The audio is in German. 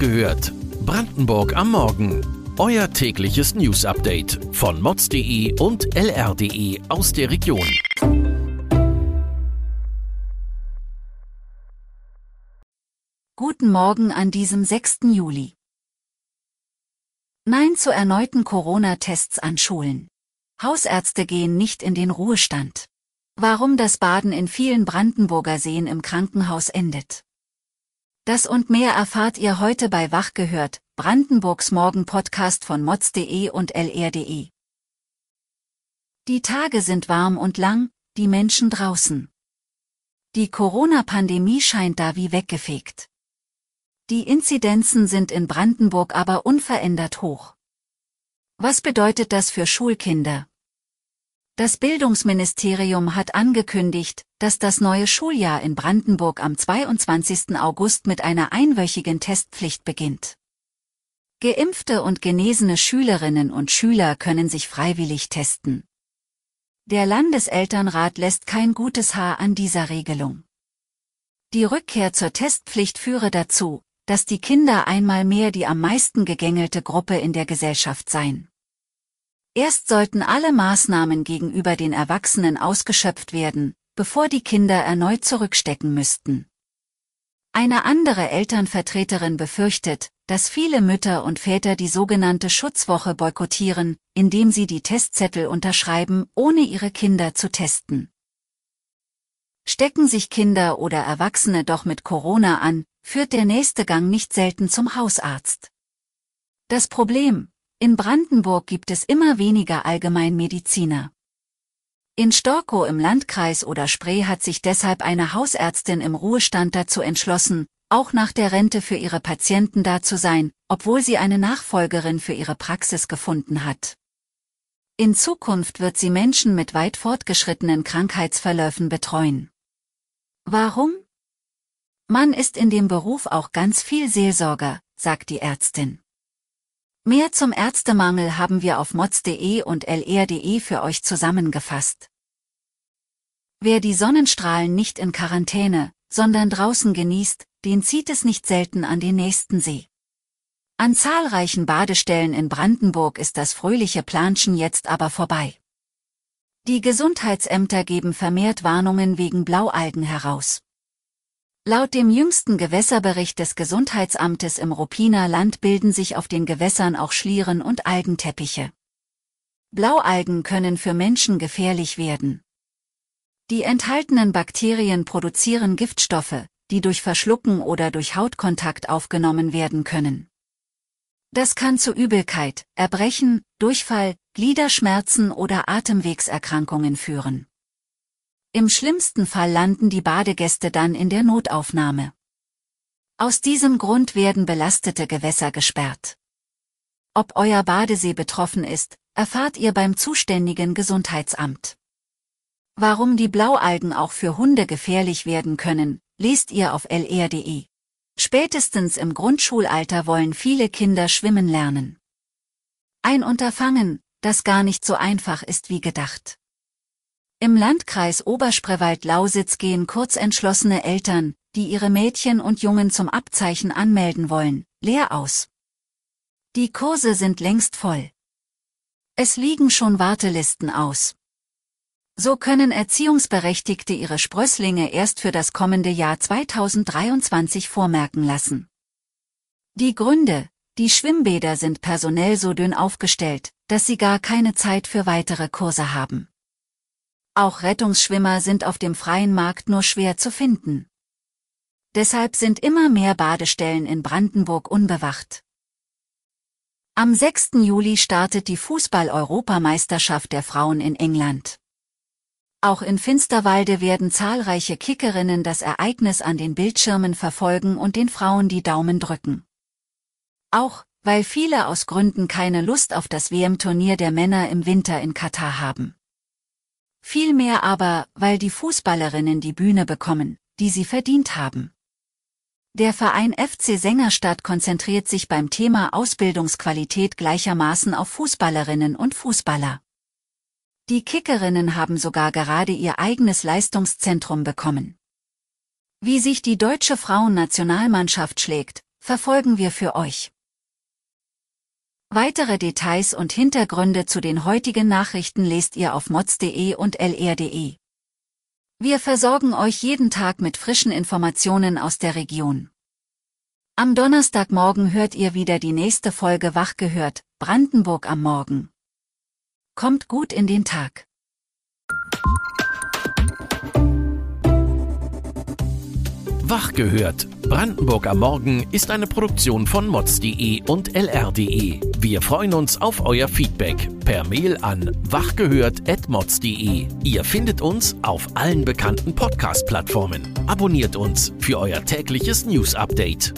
gehört. Brandenburg am Morgen. Euer tägliches News-Update von mods.de und lr.de aus der Region. Guten Morgen an diesem 6. Juli. Nein zu erneuten Corona-Tests an Schulen. Hausärzte gehen nicht in den Ruhestand. Warum das Baden in vielen Brandenburger Seen im Krankenhaus endet. Das und mehr erfahrt ihr heute bei Wach gehört, Brandenburgs Morgen-Podcast von mods.de und lr.de. Die Tage sind warm und lang, die Menschen draußen. Die Corona-Pandemie scheint da wie weggefegt. Die Inzidenzen sind in Brandenburg aber unverändert hoch. Was bedeutet das für Schulkinder? Das Bildungsministerium hat angekündigt, dass das neue Schuljahr in Brandenburg am 22. August mit einer einwöchigen Testpflicht beginnt. Geimpfte und genesene Schülerinnen und Schüler können sich freiwillig testen. Der Landeselternrat lässt kein gutes Haar an dieser Regelung. Die Rückkehr zur Testpflicht führe dazu, dass die Kinder einmal mehr die am meisten gegängelte Gruppe in der Gesellschaft seien. Erst sollten alle Maßnahmen gegenüber den Erwachsenen ausgeschöpft werden, bevor die Kinder erneut zurückstecken müssten. Eine andere Elternvertreterin befürchtet, dass viele Mütter und Väter die sogenannte Schutzwoche boykottieren, indem sie die Testzettel unterschreiben, ohne ihre Kinder zu testen. Stecken sich Kinder oder Erwachsene doch mit Corona an, führt der nächste Gang nicht selten zum Hausarzt. Das Problem, in Brandenburg gibt es immer weniger Allgemeinmediziner. In Storkow im Landkreis oder Spree hat sich deshalb eine Hausärztin im Ruhestand dazu entschlossen, auch nach der Rente für ihre Patienten da zu sein, obwohl sie eine Nachfolgerin für ihre Praxis gefunden hat. In Zukunft wird sie Menschen mit weit fortgeschrittenen Krankheitsverläufen betreuen. Warum? Man ist in dem Beruf auch ganz viel Seelsorger, sagt die Ärztin. Mehr zum Ärztemangel haben wir auf mods.de und lr.de für euch zusammengefasst. Wer die Sonnenstrahlen nicht in Quarantäne, sondern draußen genießt, den zieht es nicht selten an den nächsten See. An zahlreichen Badestellen in Brandenburg ist das fröhliche Planschen jetzt aber vorbei. Die Gesundheitsämter geben vermehrt Warnungen wegen Blaualgen heraus. Laut dem jüngsten Gewässerbericht des Gesundheitsamtes im Ruppiner Land bilden sich auf den Gewässern auch Schlieren und Algenteppiche. Blaualgen können für Menschen gefährlich werden. Die enthaltenen Bakterien produzieren Giftstoffe, die durch Verschlucken oder durch Hautkontakt aufgenommen werden können. Das kann zu Übelkeit, Erbrechen, Durchfall, Gliederschmerzen oder Atemwegserkrankungen führen. Im schlimmsten Fall landen die Badegäste dann in der Notaufnahme. Aus diesem Grund werden belastete Gewässer gesperrt. Ob euer Badesee betroffen ist, erfahrt ihr beim zuständigen Gesundheitsamt. Warum die Blaualgen auch für Hunde gefährlich werden können, lest ihr auf lr.de. Spätestens im Grundschulalter wollen viele Kinder schwimmen lernen. Ein Unterfangen, das gar nicht so einfach ist wie gedacht. Im Landkreis Oberspreewald-Lausitz gehen kurzentschlossene Eltern, die ihre Mädchen und Jungen zum Abzeichen anmelden wollen, leer aus. Die Kurse sind längst voll. Es liegen schon Wartelisten aus. So können Erziehungsberechtigte ihre Sprösslinge erst für das kommende Jahr 2023 vormerken lassen. Die Gründe, die Schwimmbäder sind personell so dünn aufgestellt, dass sie gar keine Zeit für weitere Kurse haben. Auch Rettungsschwimmer sind auf dem freien Markt nur schwer zu finden. Deshalb sind immer mehr Badestellen in Brandenburg unbewacht. Am 6. Juli startet die Fußball-Europameisterschaft der Frauen in England. Auch in Finsterwalde werden zahlreiche Kickerinnen das Ereignis an den Bildschirmen verfolgen und den Frauen die Daumen drücken. Auch, weil viele aus Gründen keine Lust auf das WM-Turnier der Männer im Winter in Katar haben. Vielmehr aber, weil die Fußballerinnen die Bühne bekommen, die sie verdient haben. Der Verein FC Sängerstadt konzentriert sich beim Thema Ausbildungsqualität gleichermaßen auf Fußballerinnen und Fußballer. Die Kickerinnen haben sogar gerade ihr eigenes Leistungszentrum bekommen. Wie sich die deutsche Frauennationalmannschaft schlägt, verfolgen wir für euch. Weitere Details und Hintergründe zu den heutigen Nachrichten lest ihr auf mods.de und lr.de. Wir versorgen euch jeden Tag mit frischen Informationen aus der Region. Am Donnerstagmorgen hört ihr wieder die nächste Folge Wach gehört, Brandenburg am Morgen. Kommt gut in den Tag. Wach gehört. Brandenburg am Morgen ist eine Produktion von mods.de und lr.de. Wir freuen uns auf euer Feedback per Mail an wachgehört.mods.de. Ihr findet uns auf allen bekannten Podcast-Plattformen. Abonniert uns für euer tägliches News-Update.